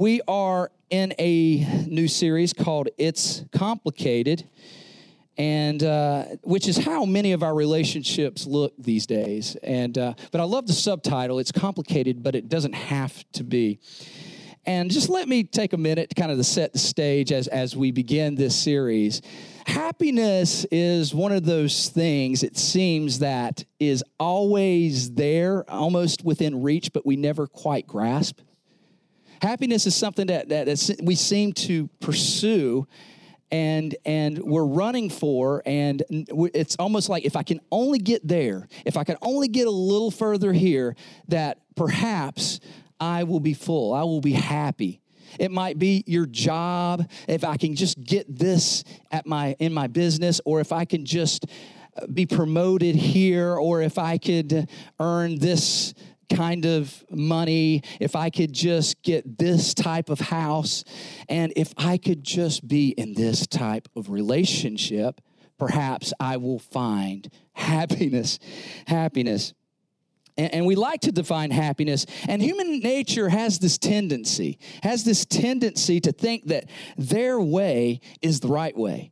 We are in a new series called It's Complicated, and uh, which is how many of our relationships look these days. And uh, but I love the subtitle. It's complicated, but it doesn't have to be. And just let me take a minute to kind of to set the stage as as we begin this series. Happiness is one of those things it seems that is always there, almost within reach, but we never quite grasp. Happiness is something that, that we seem to pursue and and we're running for and it's almost like if i can only get there if i can only get a little further here that perhaps i will be full i will be happy. It might be your job if i can just get this at my in my business or if i can just uh, be promoted here or if i could earn this kind of money, if I could just get this type of house, and if I could just be in this type of relationship, perhaps I will find happiness. Happiness. And, we like to define happiness, and human nature has this tendency, has this tendency to think that their way is the right way.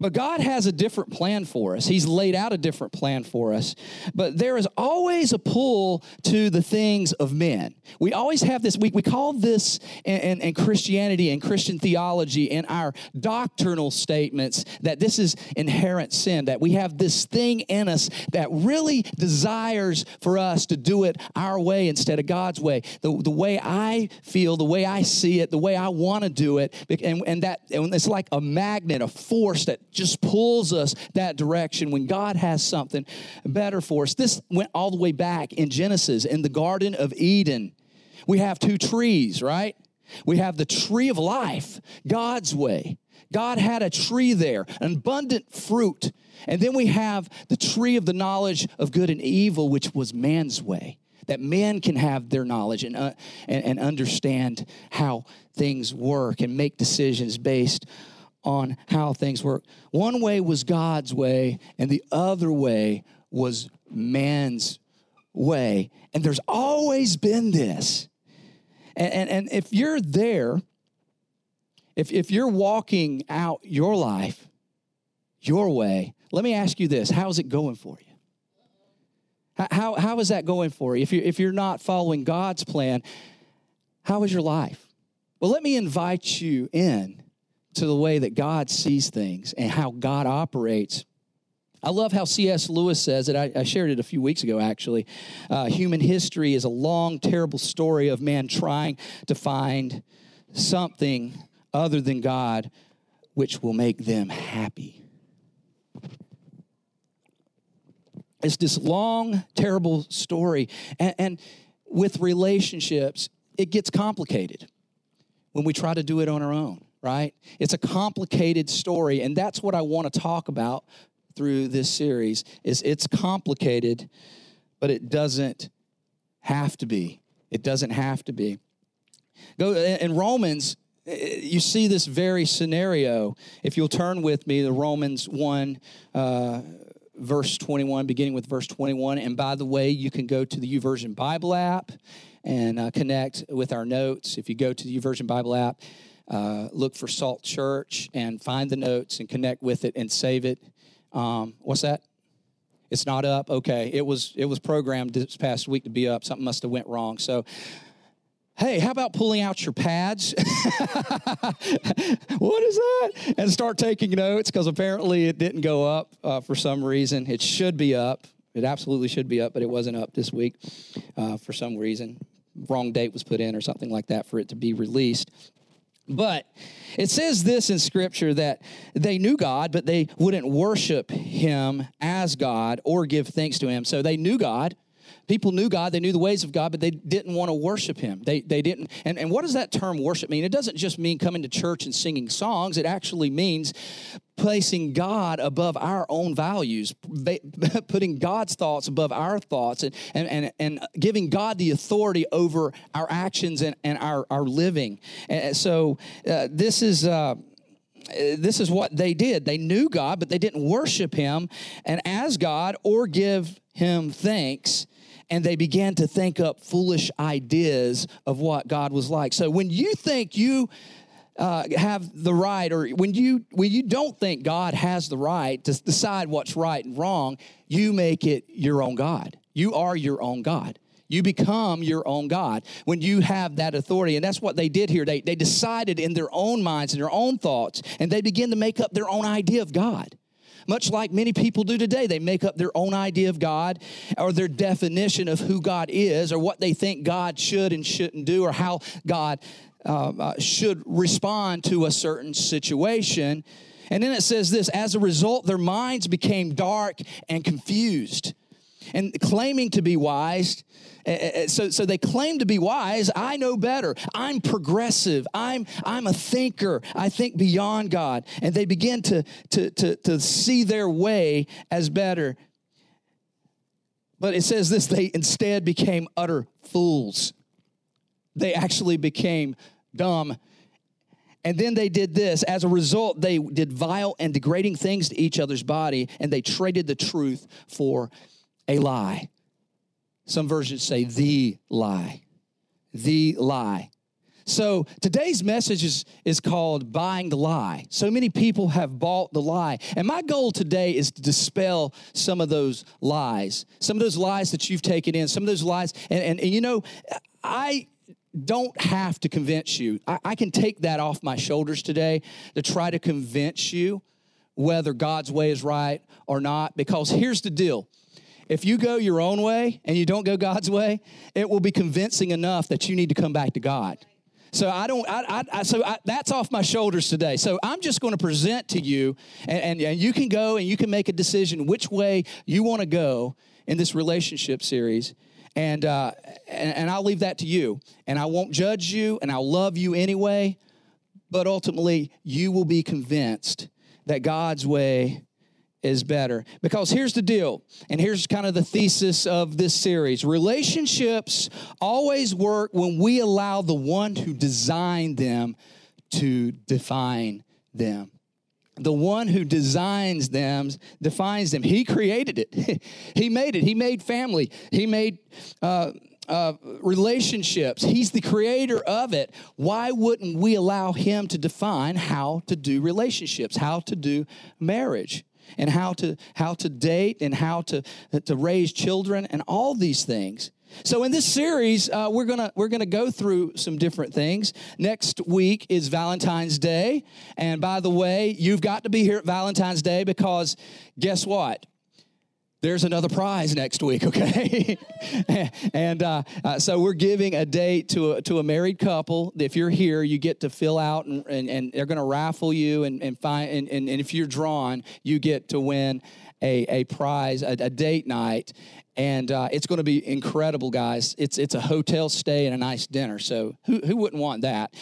But God has a different plan for us. He's laid out a different plan for us. But there is always a pull to the things of men. We always have this, we, we call this in, in, in Christianity and Christian theology in our doctrinal statements that this is inherent sin, that we have this thing in us that really desires for us to do it our way instead of God's way. The, the way I feel, the way I see it, the way I want to do it. And, and that and it's like a magnet, a force that just pulls us that direction when God has something better for us. This went all the way back in Genesis in the Garden of Eden. We have two trees, right? We have the tree of life, God's way. God had a tree there, an abundant fruit. And then we have the tree of the knowledge of good and evil, which was man's way. That man can have their knowledge and, uh, and, and understand how things work and make decisions based on how things work. One way was God's way, and the other way was man's way. And there's always been this. And, and, and if you're there, if, if you're walking out your life your way, let me ask you this how's it going for you? How, how is that going for you? If, you? if you're not following God's plan, how is your life? Well, let me invite you in to the way that God sees things and how God operates. I love how C.S. Lewis says it. I, I shared it a few weeks ago, actually. Uh, human history is a long, terrible story of man trying to find something other than God which will make them happy. It's this long, terrible story. And, and with relationships, it gets complicated when we try to do it on our own right? It's a complicated story, and that's what I want to talk about through this series is it's complicated, but it doesn't have to be. It doesn't have to be. Go in Romans, you see this very scenario. If you'll turn with me to Romans 1, uh, verse 21, beginning with verse 21. And by the way, you can go to the YouVersion Bible app and uh, connect with our notes. If you go to the YouVersion Bible app, uh, look for Salt Church and find the notes and connect with it and save it. Um, what's that? It's not up. Okay, it was it was programmed this past week to be up. Something must have went wrong. So, hey, how about pulling out your pads? what is that? And start taking notes because apparently it didn't go up uh, for some reason. It should be up. It absolutely should be up, but it wasn't up this week uh, for some reason. Wrong date was put in or something like that for it to be released. But it says this in scripture that they knew God, but they wouldn't worship him as God or give thanks to him. So they knew God. People knew God, they knew the ways of God, but they didn't want to worship him. They, they didn't. And, and what does that term worship mean? It doesn't just mean coming to church and singing songs, it actually means placing God above our own values, putting God's thoughts above our thoughts, and, and, and, and giving God the authority over our actions and, and our, our living. And so uh, this is. Uh, this is what they did. They knew God, but they didn't worship Him and as God or give Him thanks. And they began to think up foolish ideas of what God was like. So when you think you uh, have the right, or when you when you don't think God has the right to decide what's right and wrong, you make it your own God. You are your own God. You become your own God when you have that authority. And that's what they did here. They, they decided in their own minds and their own thoughts, and they begin to make up their own idea of God much like many people do today. They make up their own idea of God or their definition of who God is or what they think God should and shouldn't do or how God uh, uh, should respond to a certain situation. And then it says this as a result, their minds became dark and confused. And claiming to be wise, uh, uh, so, so they claim to be wise. I know better. I'm progressive. I'm, I'm a thinker. I think beyond God. And they begin to, to, to, to see their way as better. But it says this they instead became utter fools. They actually became dumb. And then they did this. As a result, they did vile and degrading things to each other's body, and they traded the truth for a lie. Some versions say the lie. The lie. So today's message is, is called Buying the Lie. So many people have bought the lie. And my goal today is to dispel some of those lies, some of those lies that you've taken in, some of those lies. And, and, and you know, I don't have to convince you. I, I can take that off my shoulders today to try to convince you whether God's way is right or not. Because here's the deal if you go your own way and you don't go God's way, it will be convincing enough that you need to come back to God. So I don't. I, I, so I, that's off my shoulders today. So I'm just going to present to you, and, and, and you can go and you can make a decision which way you want to go in this relationship series. And, uh, and and I'll leave that to you. And I won't judge you, and I'll love you anyway. But ultimately, you will be convinced that God's way is better. Because here's the deal, and here's kind of the thesis of this series relationships always work when we allow the one who designed them to define them. The one who designs them defines them. He created it. he made it. He made family. He made uh, uh, relationships. He's the creator of it. Why wouldn't we allow him to define how to do relationships, how to do marriage? And how to how to date and how to to raise children and all these things. So in this series uh, we're gonna we're gonna go through some different things. Next week is valentine's day. And by the way you've got to be here at valentine's day because guess what there's another prize next week, okay? and uh, uh, so we're giving a date to a, to a married couple. If you're here, you get to fill out, and, and, and they're going to raffle you, and and, find, and, and, and if you're drawn, you get to win a, a prize, a, a date night. And uh, it's going to be incredible, guys. It's, it's a hotel stay and a nice dinner. So who, who wouldn't want that?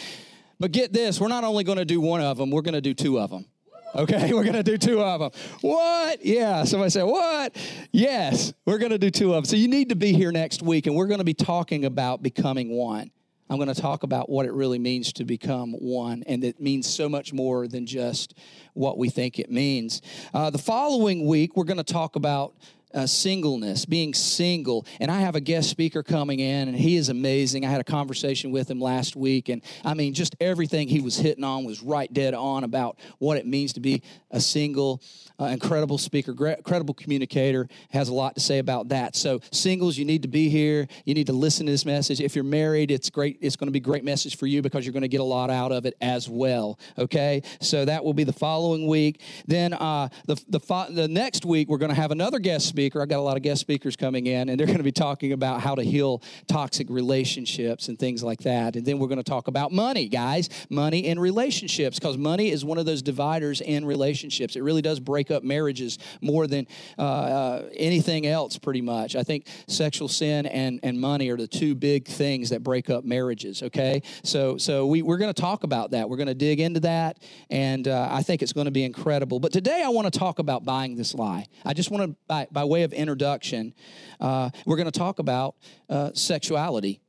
But get this, we're not only going to do one of them, we're going to do two of them. Okay, we're going to do two of them. What? Yeah. Somebody said, What? Yes, we're going to do two of them. So you need to be here next week, and we're going to be talking about becoming one. I'm going to talk about what it really means to become one, and it means so much more than just what we think it means. Uh, the following week, we're going to talk about uh, singleness, being single. And I have a guest speaker coming in, and he is amazing. I had a conversation with him last week, and I mean, just everything he was hitting on was right dead on about what it means to be a single, uh, incredible speaker, incredible communicator, has a lot to say about that. So, singles, you need to be here. You need to listen to this message. If you're married, it's great. It's going to be a great message for you because you're going to get a lot out of it as well. Okay, so that will be the following week. Then uh, the the, fo- the next week we're going to have another guest speaker speaker. I've got a lot of guest speakers coming in, and they're going to be talking about how to heal toxic relationships and things like that. And then we're going to talk about money, guys, money in relationships, because money is one of those dividers in relationships. It really does break up marriages more than uh, uh, anything else, pretty much. I think sexual sin and, and money are the two big things that break up marriages, okay? So, so we, we're going to talk about that. We're going to dig into that, and uh, I think it's going to be incredible. But today I want to talk about buying this lie. I just want to, by, by way of introduction, uh, we're going to talk about uh, sexuality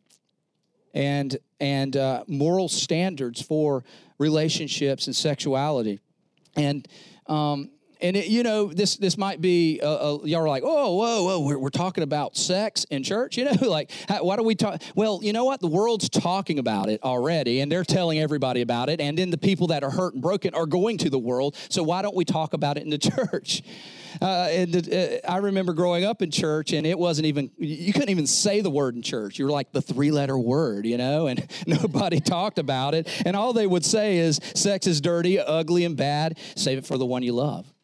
and and uh, moral standards for relationships and sexuality, and um, and it, you know this this might be uh, uh, y'all are like oh whoa whoa we're, we're talking about sex in church you know like how, why do we talk well you know what the world's talking about it already and they're telling everybody about it and then the people that are hurt and broken are going to the world so why don't we talk about it in the church uh, and uh, I remember growing up in church, and it wasn't even, you couldn't even say the word in church. You were like the three letter word, you know, and nobody talked about it. And all they would say is sex is dirty, ugly, and bad. Save it for the one you love.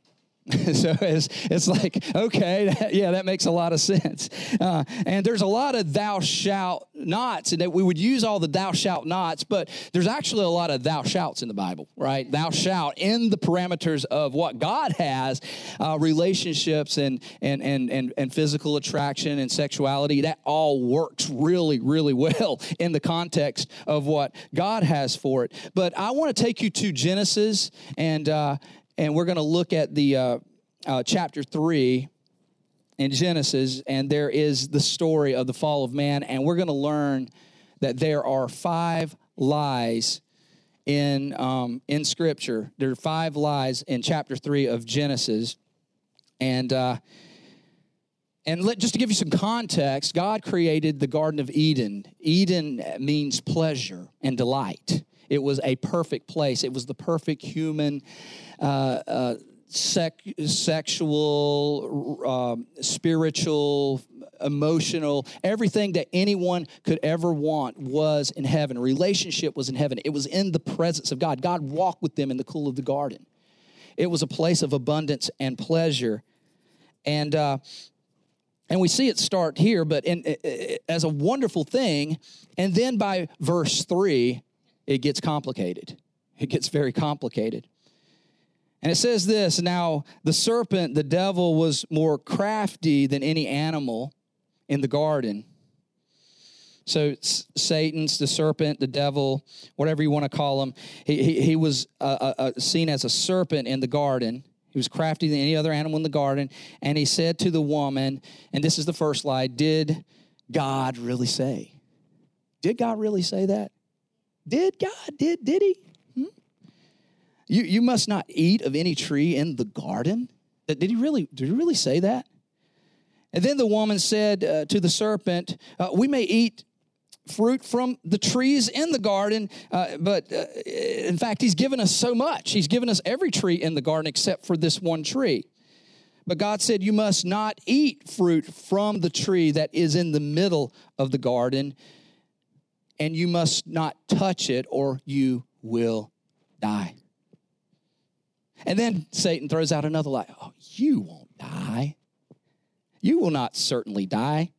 so it's, it's like, okay, that, yeah, that makes a lot of sense. Uh, and there's a lot of thou shalt nots, and that we would use all the thou shalt nots, but there's actually a lot of thou shouts in the Bible, right? Thou shalt in the parameters of what God has, uh, relationships and, and, and, and, and physical attraction and sexuality, that all works really, really well in the context of what God has for it. But I want to take you to Genesis and, uh, and we're going to look at the uh, uh, chapter 3 in Genesis, and there is the story of the fall of man, and we're going to learn that there are five lies in um, in Scripture. There are five lies in chapter three of Genesis, and uh, and let, just to give you some context, God created the Garden of Eden. Eden means pleasure and delight. It was a perfect place. It was the perfect human uh, uh, sec- sexual, uh, spiritual, emotional, everything that anyone could ever want was in heaven. Relationship was in heaven. It was in the presence of God. God walked with them in the cool of the garden. It was a place of abundance and pleasure. And, uh, and we see it start here, but in, as a wonderful thing. And then by verse three, it gets complicated. It gets very complicated. And it says this Now, the serpent, the devil, was more crafty than any animal in the garden. So, Satan's the serpent, the devil, whatever you want to call him, he, he, he was uh, uh, uh, seen as a serpent in the garden. He was crafty than any other animal in the garden. And he said to the woman, and this is the first lie Did God really say? Did God really say that? Did God? Did, did he? You, you must not eat of any tree in the garden. Did he really, did he really say that? And then the woman said uh, to the serpent, uh, We may eat fruit from the trees in the garden, uh, but uh, in fact, he's given us so much. He's given us every tree in the garden except for this one tree. But God said, You must not eat fruit from the tree that is in the middle of the garden, and you must not touch it, or you will die. And then Satan throws out another lie. Oh, you won't die. You will not certainly die,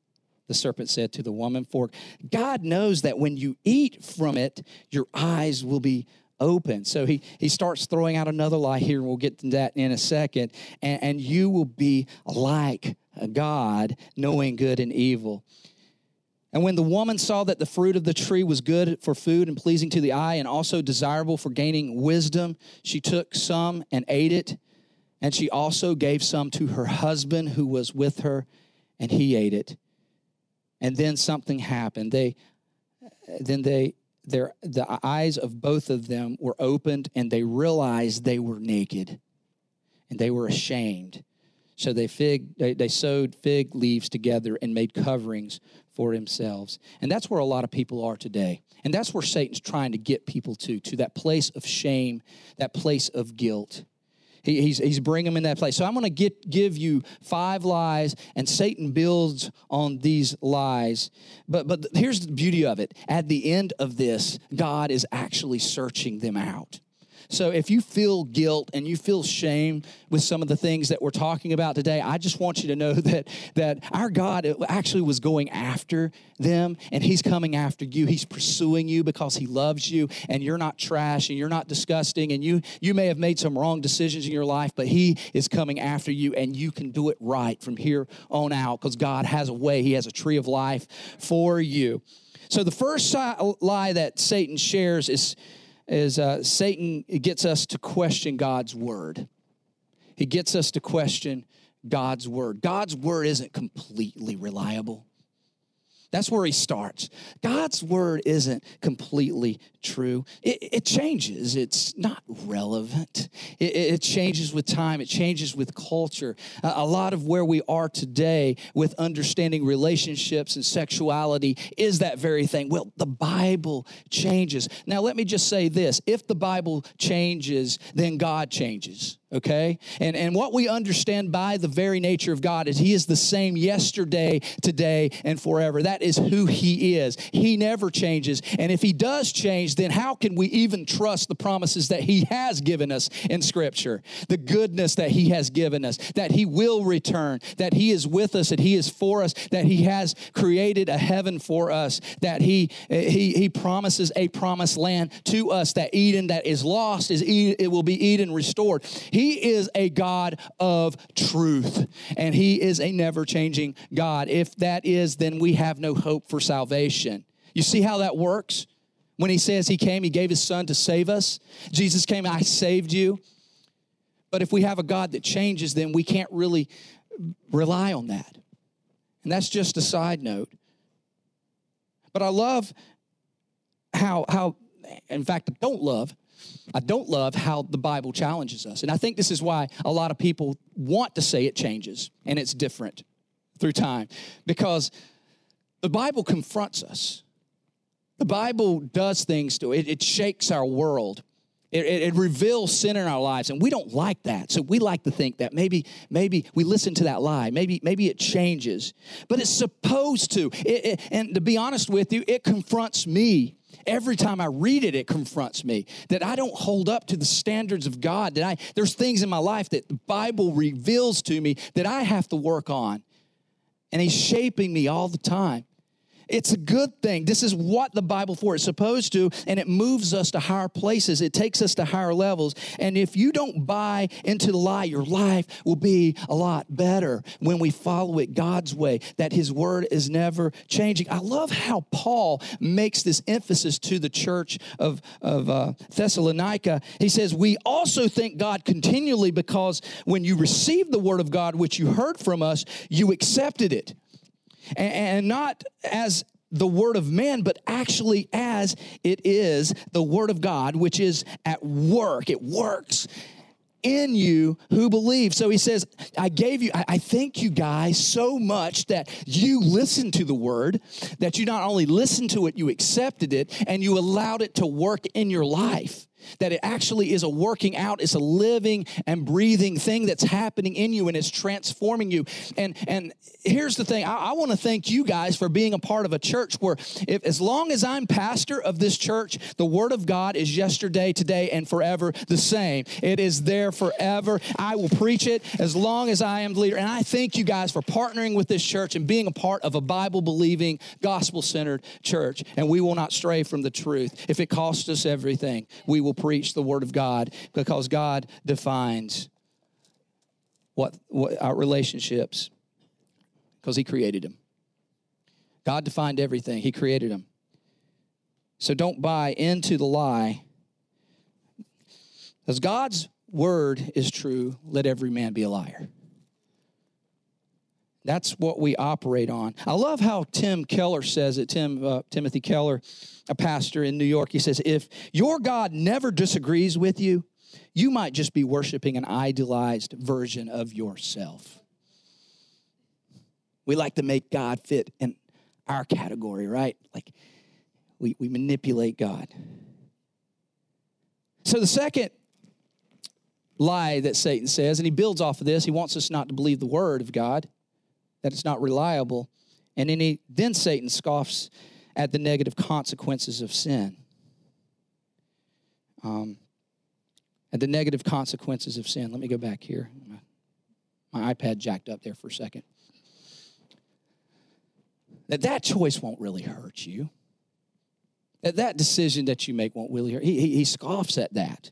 the serpent said to the woman, for God knows that when you eat from it, your eyes will be open. So he, he starts throwing out another lie here, and we'll get to that in a second. And, and you will be like God, knowing good and evil. And when the woman saw that the fruit of the tree was good for food and pleasing to the eye and also desirable for gaining wisdom, she took some and ate it. And she also gave some to her husband who was with her, and he ate it. And then something happened. They then they their the eyes of both of them were opened and they realized they were naked and they were ashamed. So they fig they, they sewed fig leaves together and made coverings for themselves. And that's where a lot of people are today. And that's where Satan's trying to get people to, to that place of shame, that place of guilt. He, he's, he's bringing them in that place. So I'm going to get give you five lies, and Satan builds on these lies. But, but here's the beauty of it. At the end of this, God is actually searching them out. So if you feel guilt and you feel shame with some of the things that we're talking about today, I just want you to know that that our God uh, actually was going after them and he's coming after you. He's pursuing you because he loves you and you're not trash and you're not disgusting and you you may have made some wrong decisions in your life, but he is coming after you and you can do it right from here on out because God has a way. He has a tree of life for you. So the first lie that Satan shares is is uh, Satan gets us to question God's word. He gets us to question God's word. God's word isn't completely reliable. That's where he starts. God's word isn't completely true. It, it changes. It's not relevant. It, it, changes with time. It changes with culture. Uh, a lot of where we are today with understanding relationships and sexuality is that very thing. Well, the Bible changes. Now, let me just say this: if the Bible changes, then God changes okay? And, and what we understand by the very nature of God is He is the same yesterday, today, and forever. That is who He is. He never changes. And if He does change, then how can we even trust the promises that He has given us in Scripture? The goodness that He has given us, that He will return, that He is with us, that He is for us, that He has created a heaven for us, that He, he, he promises a promised land to us, that Eden that is lost, is it will be Eden restored. He he is a God of truth, and He is a never changing God. If that is, then we have no hope for salvation. You see how that works? When He says He came, He gave His Son to save us. Jesus came, I saved you. But if we have a God that changes, then we can't really rely on that. And that's just a side note. But I love how, how in fact, I don't love I don't love how the Bible challenges us. And I think this is why a lot of people want to say it changes and it's different through time because the Bible confronts us. The Bible does things to it, it shakes our world. It, it, it, reveals sin in our lives, and we don't like that. So we like to think that maybe, maybe we listen to that lie. Maybe, maybe it changes, but it's supposed to. It, and to be honest with you, it confronts me Every time I read it, it confronts me that I don't hold up to the standards of God. That I there's things in my life that the Bible reveals to me that I have to work on. And He's shaping me all the time. It's a good thing. This is what the Bible for it's supposed to, and it moves us to higher places. It takes us to higher levels. And if you don't buy into the lie, your life will be a lot better when we follow it God's way, that His word is never changing. I love how Paul makes this emphasis to the church of, of uh, Thessalonica. He says, We also thank God continually because when you received the word of God, which you heard from us, you accepted it and not as the word of man, but actually as it is the word of God, which is at work. It works in you who believe. So he says, I gave you, I, thank you guys so much that you listened to the word, that you not only listened to it, you accepted it, and you allowed it to work in your life that it actually is a working out it's a living and breathing thing that's happening in you and it's transforming you. And and here's the thing i, I want to thank you guys for being a part of a church where if as long as i'm pastor of this church the word of god is yesterday today and forever the same. It is there forever. I will preach it as long as i am the leader. And i thank you guys for partnering with this church and being a part of a bible believing gospel centered church. And we will not stray from the truth. If it costs us everything we will will preach the Word of God because God defines what, what our relationships because He created them. God defined everything, He created them. So don't buy into the lie. As God's word is true, let every man be a liar. That's what we operate on. I love how Tim Keller says it. Tim uh, Timothy Keller, a pastor in New York, he says, "If your God never disagrees with you, you might just be worshiping an idealized version of yourself." We like to make God fit in our category, right? Like we, we manipulate God. So the second lie that Satan says, and he builds off of this, he wants us not to believe the word of God that it's not reliable. And then, he, then Satan scoffs at the negative consequences of sin. Um, and the negative consequences of sin. Let me go back here. My, my iPad jacked up there for a second. That that choice won't really hurt you. That that decision that you make won't really hurt. He, he, he scoffs at that.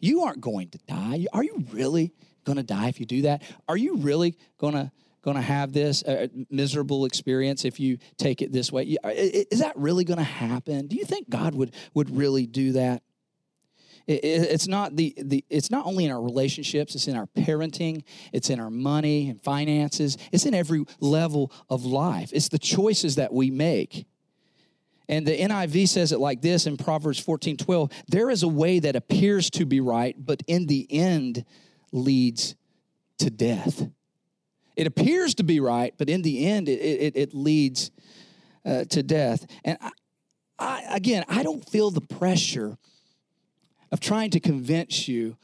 You aren't going to die. Are you really going to die if you do that? Are you really going to going to have this uh, miserable experience if you take it this way? Is that really going to happen? Do you think God would, would really do that? It, it, it's not the, the it's not only in our relationships, it's in our parenting, it's in our money and finances, it's in every level of life. It's the choices that we make. And the NIV says it like this in Proverbs 14 12 there is a way that appears to be right, but in the end leads to death. It appears to be right, but in the end, it, it, it leads uh, to death. And I, I, again, I don't feel the pressure of trying to convince you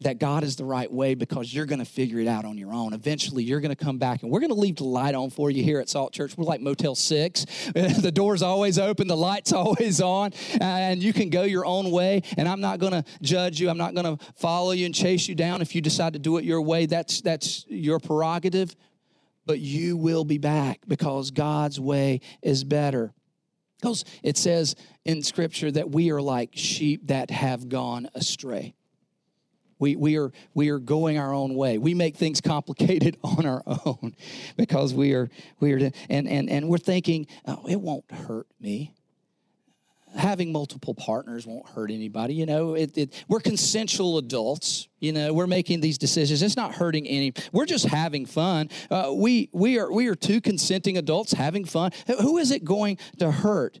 that God is the right way because you're going to figure it out on your own. Eventually, you're going to come back and we're going to leave the light on for you here at Salt Church. We're like Motel 6. the door's always open, the light's always on, and you can go your own way. And I'm not going to judge you. I'm not going to follow you and chase you down if you decide to do it your way. That's, that's your prerogative. But you will be back because God's way is better. Because it says in Scripture that we are like sheep that have gone astray. We, we, are, we are going our own way. We make things complicated on our own because we are, we are and, and, and we're thinking, oh, it won't hurt me. Having multiple partners won't hurt anybody. You know, it, it, we're consensual adults. You know, we're making these decisions. It's not hurting any. We're just having fun. Uh, we, we, are, we are two consenting adults having fun. Who is it going to hurt?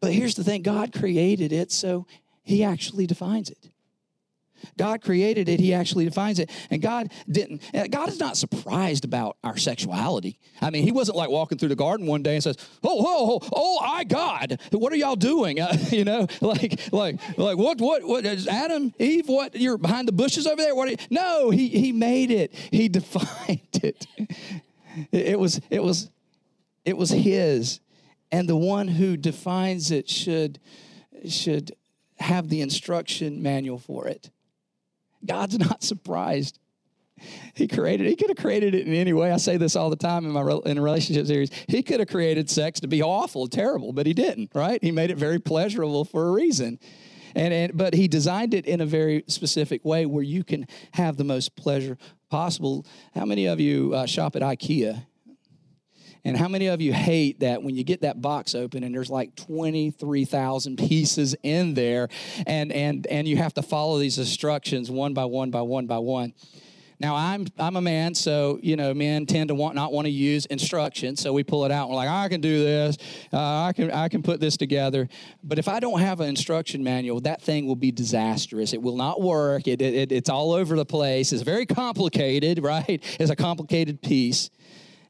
But here's the thing God created it, so He actually defines it. God created it, He actually defines it. And God didn't, God is not surprised about our sexuality. I mean, He wasn't like walking through the garden one day and says, Oh, oh, oh, oh I God, what are y'all doing? Uh, you know, like, like, like, what, what, what is Adam, Eve, what, you're behind the bushes over there? What? You, no, he, he made it, He defined it. It was, it was, it was His. And the one who defines it should, should have the instruction manual for it. God's not surprised. He created. He could have created it in any way. I say this all the time in my in relationship series. He could have created sex to be awful, terrible, but he didn't. Right? He made it very pleasurable for a reason. And, and but he designed it in a very specific way where you can have the most pleasure possible. How many of you uh, shop at IKEA? And how many of you hate that when you get that box open and there's like 23,000 pieces in there and, and, and you have to follow these instructions one by one by one by one? Now I'm I'm a man, so you know men tend to want not want to use instructions, so we pull it out. And we're like, I can do this, uh, I can I can put this together. But if I don't have an instruction manual, that thing will be disastrous. It will not work. It, it, it's all over the place. It's very complicated, right? It's a complicated piece.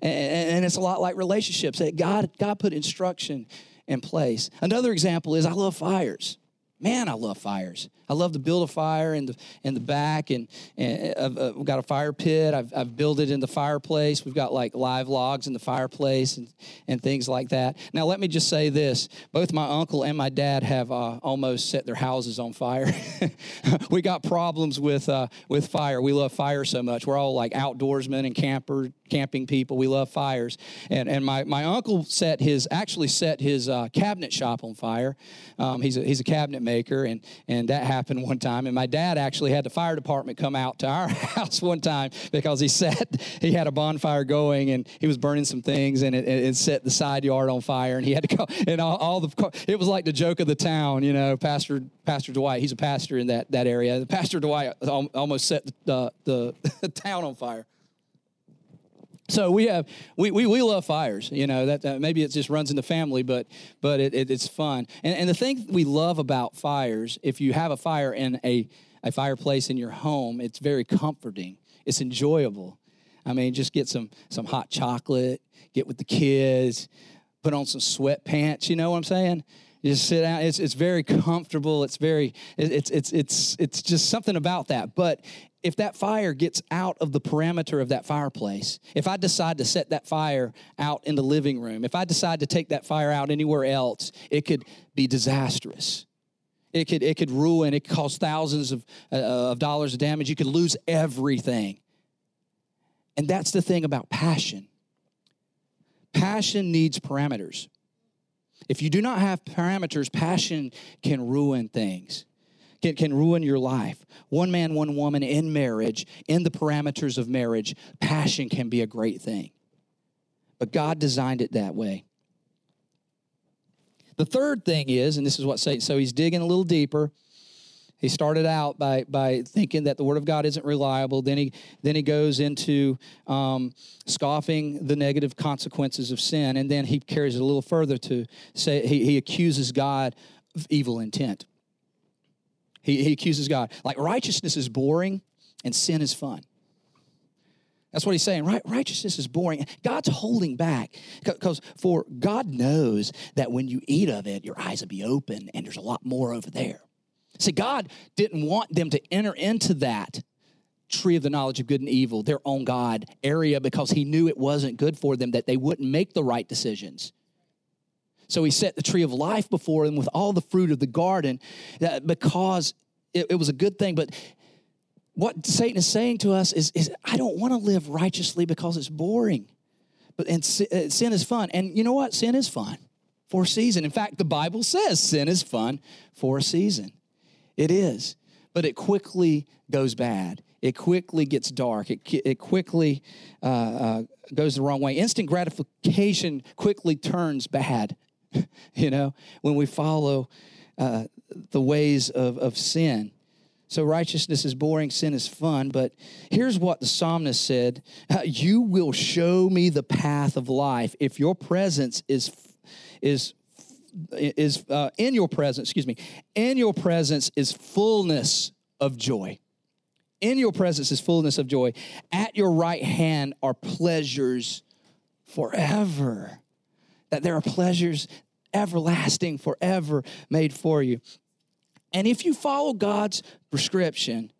And, it's a lot like relationships. God, God put instruction in place. Another example is I love fires. Man, I love fires. I love to build a fire in the in the back, and, and I've, uh, got a fire pit. I've, I've built it in the fireplace. We've got like live logs in the fireplace and, and things like that. Now, let me just say this: both my uncle and my dad have uh, almost set their houses on fire. we got problems with uh, with fire. We love fire so much. We're all like outdoorsmen and camper camping people. We love fires. And and my my uncle set his actually set his uh, cabinet shop on fire. Um, he's a, he's a cabinet maker, and and that happened one time. And my dad actually had the fire department come out to our house one time because he set, he had a bonfire going and he was burning some things and it, it set the side yard on fire. And he had to go, and all, all the, it was like the joke of the town, you know, Pastor, Pastor Dwight, he's a pastor in that, that area. Pastor Dwight almost set the, the, the town on fire. So we have we, we, we love fires, you know that, maybe it just runs in the family, but but it, it, it's fun. And, and the thing we love about fires, if you have a fire in a a fireplace in your home, it's very comforting. It's enjoyable. I mean, just get some some hot chocolate, get with the kids, put on some sweatpants. You know what I'm saying? You just sit down. It's it's very comfortable. It's very it's it's it's it's just something about that. But if that fire gets out of the parameter of that fireplace, if I decide to set that fire out in the living room, if I decide to take that fire out anywhere else, it could be disastrous. It could, it could ruin, it could cause thousands of, uh, of dollars of damage. You could lose everything. And that's the thing about passion. Passion needs parameters. If you do not have parameters, passion can ruin things can, can ruin your life. One man, one woman in marriage, in the parameters of marriage, passion can be a great thing. But God designed it that way. The third thing is, and this is what Satan, so he's digging a little deeper. He started out by, by thinking that the Word of God isn't reliable. Then he, then he goes into um, scoffing the negative consequences of sin. And then he carries it a little further to say he, he accuses God of evil intent. He, he accuses God. Like righteousness is boring and sin is fun. That's what he's saying. Right? Righteousness is boring. God's holding back because for God knows that when you eat of it, your eyes will be open and there's a lot more over there. See, God didn't want them to enter into that tree of the knowledge of good and evil, their own God area, because he knew it wasn't good for them, that they wouldn't make the right decisions. So he set the tree of life before them with all the fruit of the garden because it, it was a good thing. But what Satan is saying to us is, is I don't want to live righteously because it's boring. But and uh, sin is fun. And you know what? Sin is fun for a season. In fact, the Bible says sin is fun for a season. It is. But it quickly goes bad. It quickly gets dark. It, it quickly uh, uh, goes the wrong way. Instant gratification quickly turns bad, you know, when we follow uh, the ways of, of sin. So righteousness is boring, sin is fun. But here's what the psalmist said You will show me the path of life if your presence is, is is uh, in your presence, excuse me, in your presence is fullness of joy. In your presence is fullness of joy. At your right hand are pleasures forever. That there are pleasures everlasting forever made for you. And if you follow God's prescription,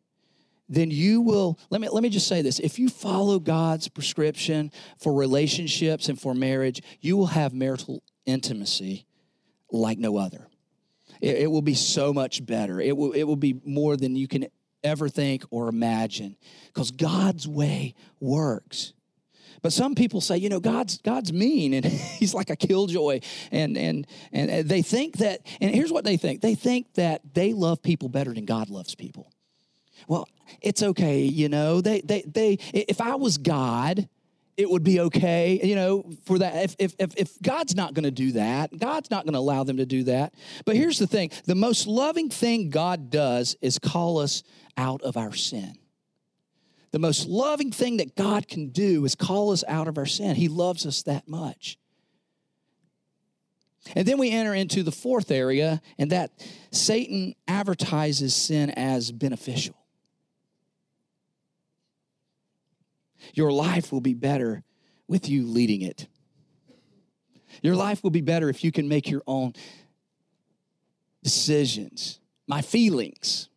then you will let me let me just say this if you follow God's prescription for relationships and for marriage you will have marital intimacy like no other. It, it will be so much better. It will, it will be more than you can ever think or imagine because God's way works. But some people say, you know, God's God's mean and he's like a killjoy. And and and they think that, and here's what they think. They think that they love people better than God loves people. Well, it's okay, you know. They they they if I was God, it would be okay, you know, for that. If, if, if, if God's not going to do that, God's not going to allow them to do that. But here's the thing the most loving thing God does is call us out of our sin. The most loving thing that God can do is call us out of our sin. He loves us that much. And then we enter into the fourth area, and that Satan advertises sin as beneficial. Your life will be better with you leading it. Your life will be better if you can make your own decisions. My feelings,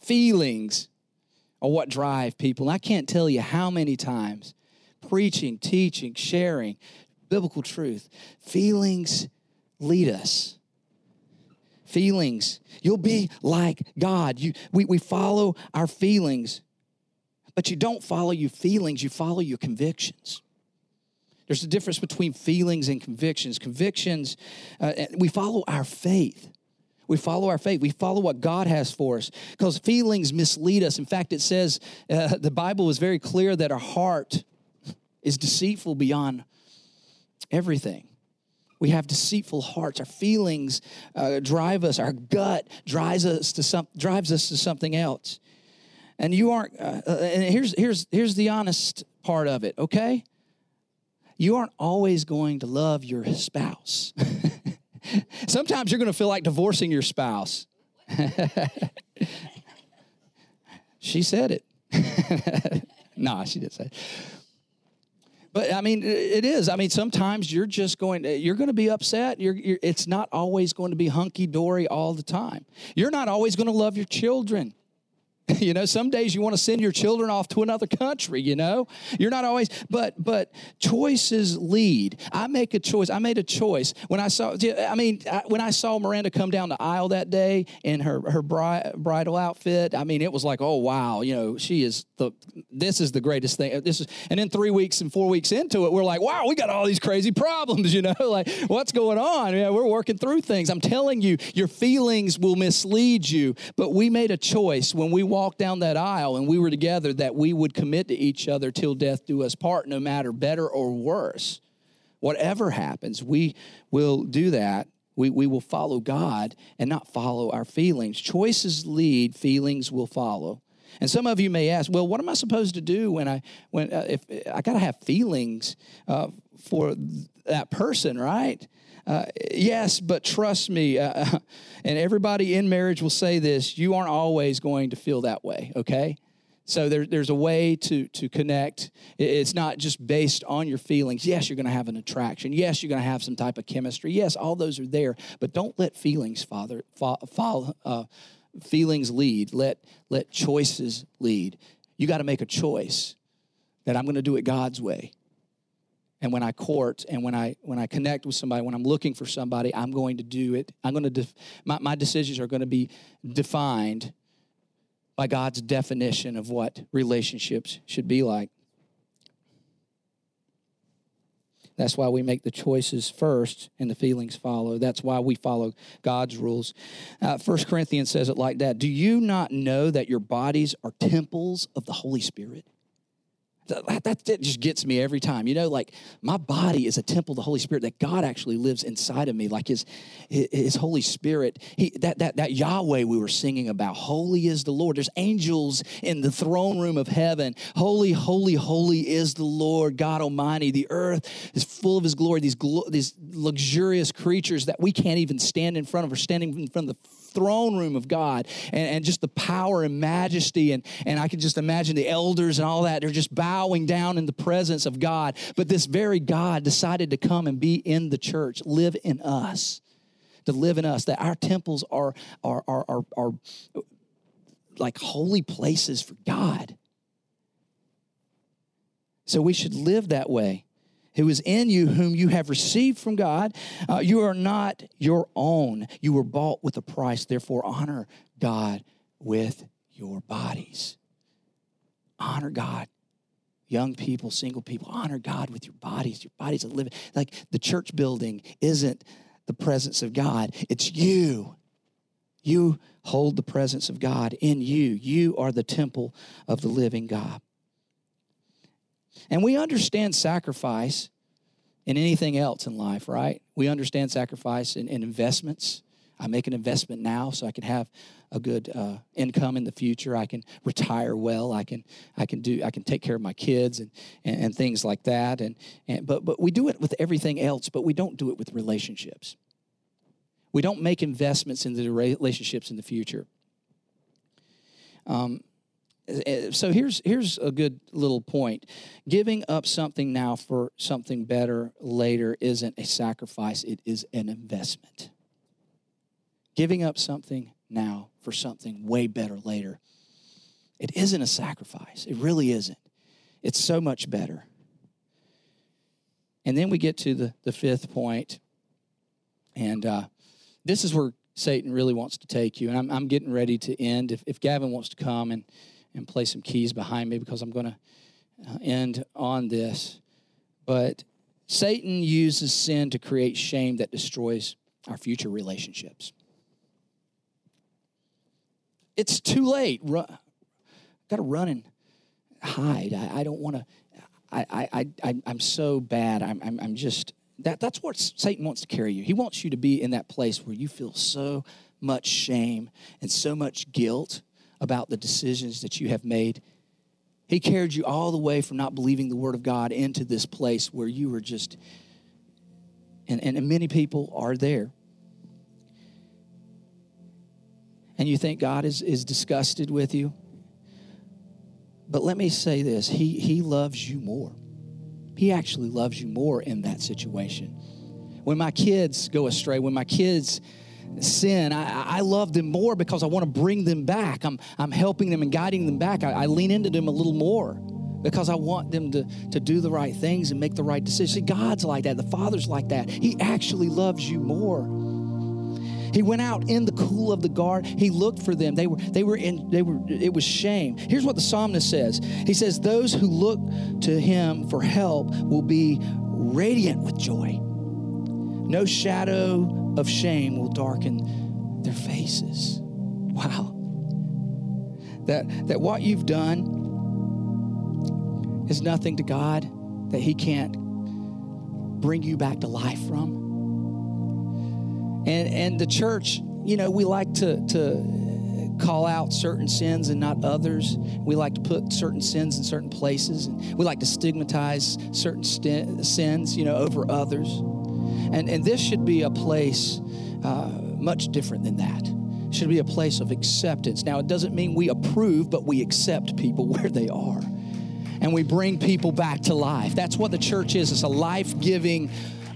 feelings are what drive people. And I can't tell you how many times preaching, teaching, sharing biblical truth, feelings lead us. Feelings. You'll be like God. You, we, we follow our feelings but you don't follow your feelings, you follow your convictions. There's a difference between feelings and convictions. Convictions, uh, we follow our faith. We follow our faith. We follow what God has for us because feelings mislead us. In fact, it says uh, the Bible is very clear that our heart is deceitful beyond everything. We have deceitful hearts. Our feelings uh, drive us. Our gut drives us to some, drives us to something else and you aren't uh, uh, and here's here's here's the honest part of it okay you aren't always going to love your spouse sometimes you're going to feel like divorcing your spouse she said it nah she didn't say it. but I mean, it is. I mean, sometimes you're just going. You're going to be upset. You're, you're, it's not always going to be hunky dory all the time. You're not always going to love your children. you know some days you want to send your children off to another country you know? You're not always but but choices lead. I make a choice i made a choice when i saw i mean when i saw miranda come down the aisle that day in her her bridal outfit i mean it was like oh wow you know she is the this is the greatest thing this is and then three weeks and four weeks into it we're like wow we got all these crazy problems you know like what's going on? Yeah we're working through things. I'm telling you your feelings will mislead you but we made a choice when we walked down that aisle and we were together that we would commit to each other till death do us part, no matter better or worse. Whatever happens, we will do that We, we will follow God and not follow our feelings. Choices lead, feelings will follow. And some of you may ask, well, what am I supposed to do when I when uh, if I got to have feelings uh, for that person, right? Uh, yes, but trust me, uh, and everybody in marriage will say this: you aren't always going to feel that way. Okay. So there, there's a way to, to connect. It's not just based on your feelings. Yes, you're going to have an attraction. Yes, you're going to have some type of chemistry. Yes, all those are there. But don't let feelings, Father, follow, uh, feelings lead. Let, let choices lead. You got to make a choice that I'm going to do it God's way. And when I court and when I when I connect with somebody, when I'm looking for somebody, I'm going to do it. I'm going to def- my, my decisions are going to be defined by God's definition of what relationships should be like. That's why we make the choices first and the feelings follow. That's why we follow God's rules. Uh, 1 Corinthians says it like that Do you not know that your bodies are temples of the Holy Spirit? That, that, just gets me every time. You know, like my body is a temple of the Holy Spirit that God actually lives inside of me, like His His Holy Spirit. He that that that Yahweh we were singing about. Holy is the Lord. There's angels in the throne room of heaven. Holy, holy, holy is the Lord God Almighty. The earth is full of His glory. These glo- these luxurious creatures that we can't even stand in front of, or standing in front of the throne room of God and, and just the power and majesty. And, and I can just imagine the elders and all that. They're just bowing down in the presence of God. But this very God decided to come and be in the church, live in us, to live in us, that our temples are, are, are, are, are like holy places for God. So we should live that way who is in you, whom you have received from God. Uh, you are not your own. You were bought with a price. Therefore, honor God with your bodies. Honor God. Young people, single people, honor God with your bodies. Your bodies are living. Like the church building isn't the presence of God, it's you. You hold the presence of God in you. You are the temple of the living God. And we understand sacrifice in anything else in life, right? We understand sacrifice in, in investments. I make an investment now so I can have a good uh, income in the future. I can retire well. I can I can do I can take care of my kids and, and, and things like that. And, and but but we do it with everything else, but we don't do it with relationships. We don't make investments into the relationships in the future. Um, so here's here's a good little point. Giving up something now for something better later isn't a sacrifice it is an investment. Giving up something now for something way better later it isn't a sacrifice it really isn't. It's so much better. And then we get to the, the fifth point and uh, this is where satan really wants to take you and i'm, I'm getting ready to end. If, if gavin wants to come and and play some keys behind me because I'm going to uh, end on this. But Satan uses sin to create shame that destroys our future relationships. It's too late. Got to run and hide. I, I don't want to. I, I, I, I'm so bad. I'm, I'm, I'm just that. That's what Satan wants to carry you. He wants you to be in that place where you feel so much shame and so much guilt about the decisions that you have made. He carried you all the way from not believing the Word of God into this place where you were just, and, and many people are there. And you think God is, is disgusted with you. But let me say this he, he loves you more. He actually loves you more in that situation. When my kids go astray, when my kids sin, I, I love them more because I want to bring them back. I'm, I'm helping them and guiding them back. I, I lean into them a little more because I want them to, to do the right things and make the right decisions. See, God's like that. The Father's like that. He actually loves you more. He went out in the cool of the garden. He looked for them. They were, they were in, they were, it was shame. Here's what the psalmist says. He says, those who look to him for help will be radiant with joy. No shadow of shame will darken their faces. Wow. That, that what you've done is nothing to God that He can't bring you back to life from. And and the church, you know, we like to to call out certain sins and not others. We like to put certain sins in certain places. And we like to stigmatize certain st- sins, you know, over others. And, and this should be a place uh, much different than that. It should be a place of acceptance. Now, it doesn't mean we approve, but we accept people where they are. And we bring people back to life. That's what the church is. It's a life giving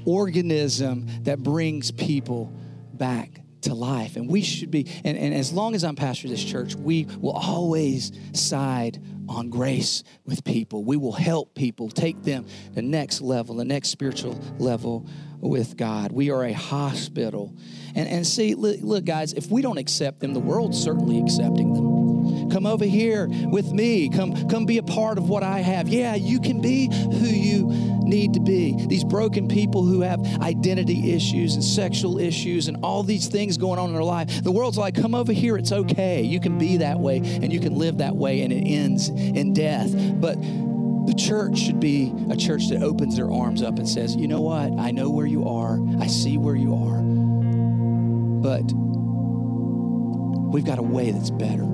organism that brings people back to life. And we should be, and, and as long as I'm pastor of this church, we will always side on grace with people. We will help people take them to the next level, the next spiritual level with God. We are a hospital. And, and see, look, look, guys, if we don't accept them, the world's certainly accepting them. Come over here with me. Come, come be a part of what I have. Yeah, you can be who you need to be. These broken people who have identity issues and sexual issues and all these things going on in their life. The world's like, come over here. It's okay. You can be that way and you can live that way, and it ends in death. But the church should be a church that opens their arms up and says, you know what? I know where you are. I see where you are. But we've got a way that's better.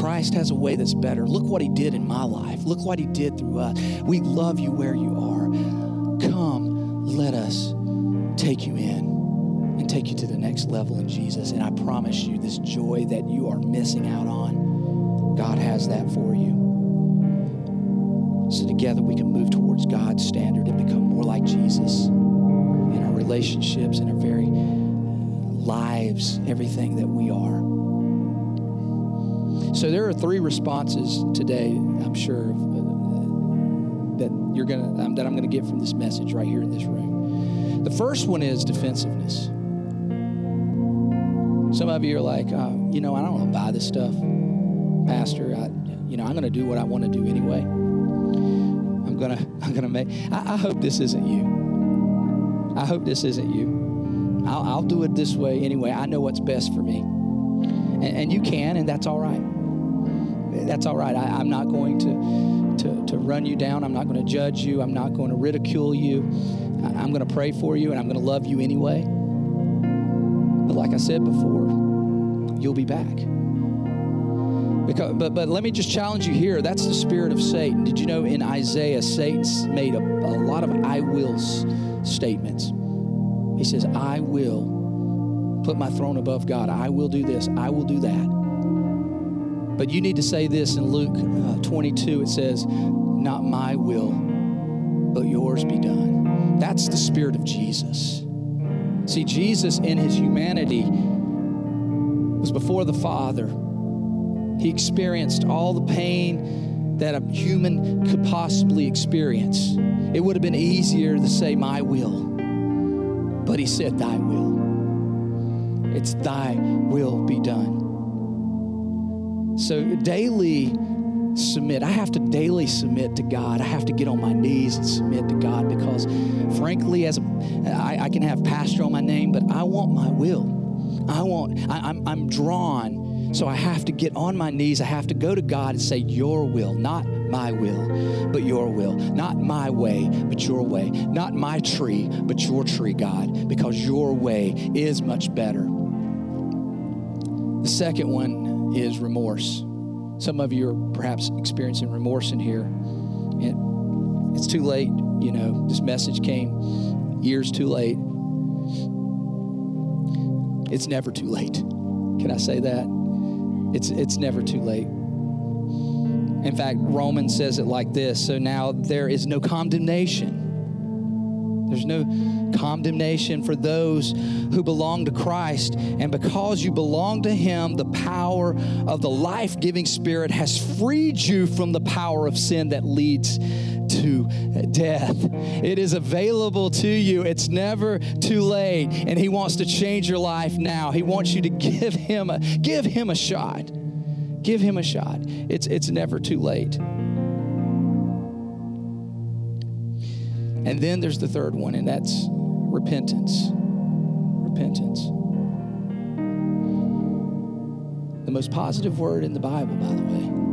Christ has a way that's better. Look what he did in my life. Look what he did through us. We love you where you are. Come, let us take you in and take you to the next level in Jesus. And I promise you, this joy that you are missing out on, God has that for you. So together we can move towards God's standard and become more like Jesus in our relationships, in our very lives, everything that we are. So there are three responses today, I'm sure, uh, that you're gonna um, that I'm gonna get from this message right here in this room. The first one is defensiveness. Some of you are like, uh, you know, I don't want to buy this stuff, Pastor. I, you know, I'm gonna do what I want to do anyway. I'm gonna I'm gonna make. I, I hope this isn't you. I hope this isn't you. I'll, I'll do it this way anyway. I know what's best for me. And, and, you can, and that's all right that's all right. I, am not going to, to, to run you down. I'm not going to judge you. I'm not going to ridicule you. I, I'm going to pray for you and I'm going to love you anyway. But like I said before, you'll be back. Because, but, but let me just challenge you here. That's the spirit of Satan. Did you know in Isaiah, Satan's made a, a lot of I wills statements. He says, I will put my throne above God. I will do this. I will do that. But you need to say this in Luke uh, 22. It says, Not my will, but yours be done. That's the spirit of Jesus. See, Jesus in his humanity was before the Father. He experienced all the pain that a human could possibly experience. It would have been easier to say, My will. But he said, Thy will. It's thy will be done. So daily submit. I have to daily submit to God. I have to get on my knees and submit to God because, frankly, as a, I, I can have pastor on my name, but I want my will. I want. I, I'm I'm drawn. So I have to get on my knees. I have to go to God and say, Your will, not my will, but your will. Not my way, but your way. Not my tree, but your tree, God, because your way is much better. The second one is remorse. Some of you are perhaps experiencing remorse in here. And it's too late. You know, this message came years too late. It's never too late. Can I say that? It's, it's never too late. In fact, Romans says it like this So now there is no condemnation there's no condemnation for those who belong to Christ. And because you belong to Him, the power of the life giving Spirit has freed you from the power of sin that leads to death. It is available to you. It's never too late. And He wants to change your life now. He wants you to give Him a, give him a shot. Give Him a shot. It's, it's never too late. And then there's the third one, and that's repentance. Repentance. The most positive word in the Bible, by the way.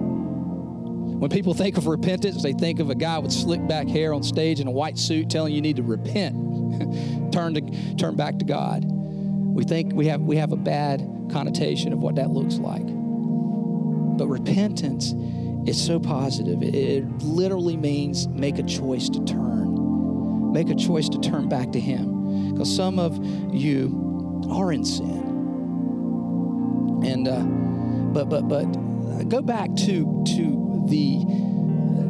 When people think of repentance, they think of a guy with slick back hair on stage in a white suit telling you, need to repent. turn to turn back to God. We think we have we have a bad connotation of what that looks like. But repentance is so positive. It, it literally means make a choice to turn. Make a choice to turn back to him. Because some of you are in sin. And uh, but but but go back to to the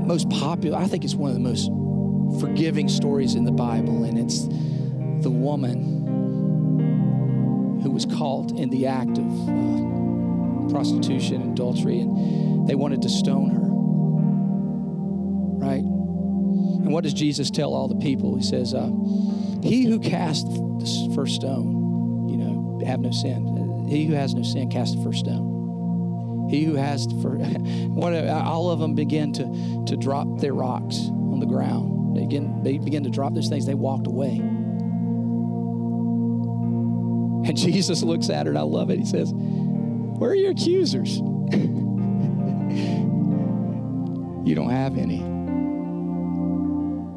most popular. I think it's one of the most forgiving stories in the Bible, and it's the woman who was caught in the act of uh, prostitution and adultery, and they wanted to stone her. And what does Jesus tell all the people? He says, uh, "He who cast the first stone, you know, have no sin. He who has no sin, cast the first stone." He who has for what all of them begin to to drop their rocks on the ground. They begin they begin to drop those things. They walked away. And Jesus looks at her, and I love it. He says, Where are your accusers? you don't have any.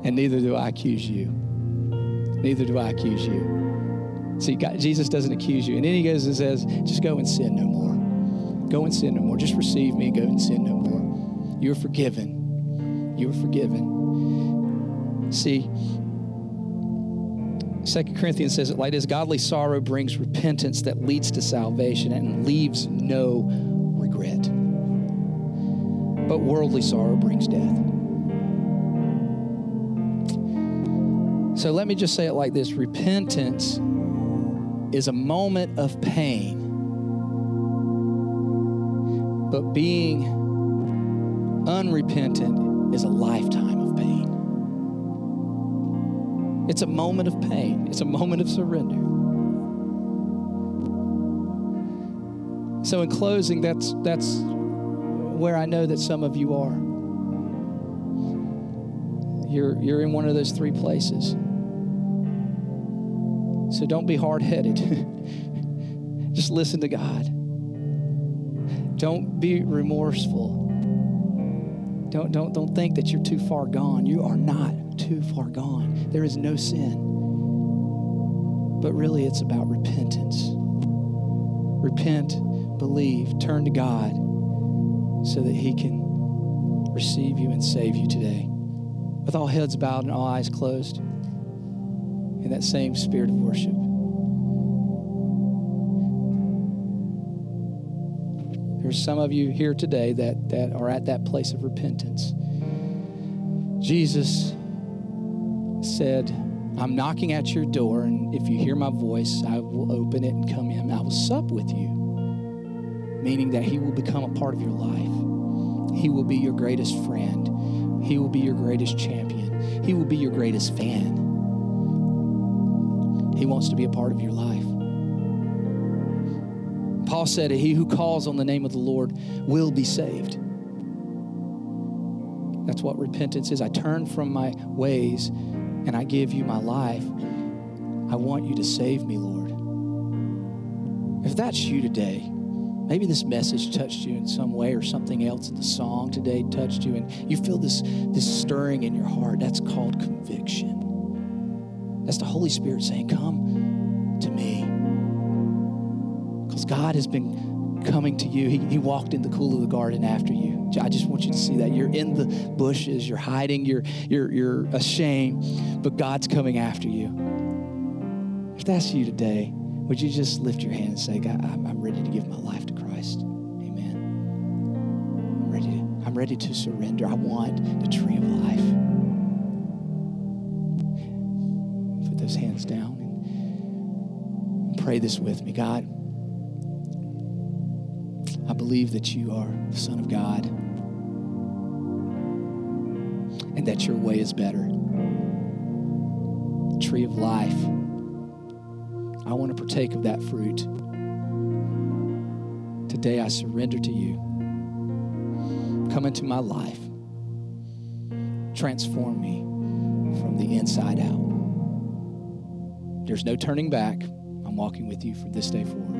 And neither do I accuse you. Neither do I accuse you. See, God, Jesus doesn't accuse you. And then he goes and says, Just go and sin no more. Go and sin no more. Just receive me and go and sin no more. You're forgiven. You're forgiven. See, Second Corinthians says it like this Godly sorrow brings repentance that leads to salvation and leaves no regret. But worldly sorrow brings death. So let me just say it like this repentance is a moment of pain, but being unrepentant is a lifetime of pain. It's a moment of pain, it's a moment of surrender. So in closing, that's that's where I know that some of you are. You're you're in one of those three places. So don't be hard-headed. Just listen to God. Don't be remorseful. Don't, don't, don't think that you're too far gone. You are not too far gone. There is no sin. But really, it's about repentance. Repent, believe, turn to God so that He can receive you and save you today. With all heads bowed and all eyes closed, in that same spirit of worship. There's some of you here today that, that are at that place of repentance. Jesus said, I'm knocking at your door, and if you hear my voice, I will open it and come in. I will sup with you, meaning that He will become a part of your life. He will be your greatest friend, He will be your greatest champion, He will be your greatest fan. He wants to be a part of your life. Paul said, He who calls on the name of the Lord will be saved. That's what repentance is. I turn from my ways and I give you my life. I want you to save me, Lord. If that's you today, maybe this message touched you in some way or something else in the song today touched you and you feel this, this stirring in your heart. That's called conviction. That's the Holy Spirit saying, Come to me. Because God has been coming to you. He, he walked in the cool of the garden after you. I just want you to see that. You're in the bushes, you're hiding, you're, you're, you're ashamed, but God's coming after you. If that's you today, would you just lift your hand and say, God, I'm, I'm ready to give my life to Christ? Amen. I'm ready to, I'm ready to surrender. I want the tree of life. Pray this with me. God, I believe that you are the Son of God and that your way is better. The tree of life. I want to partake of that fruit. Today I surrender to you. Come into my life. Transform me from the inside out. There's no turning back. I'm walking with you from this day forward.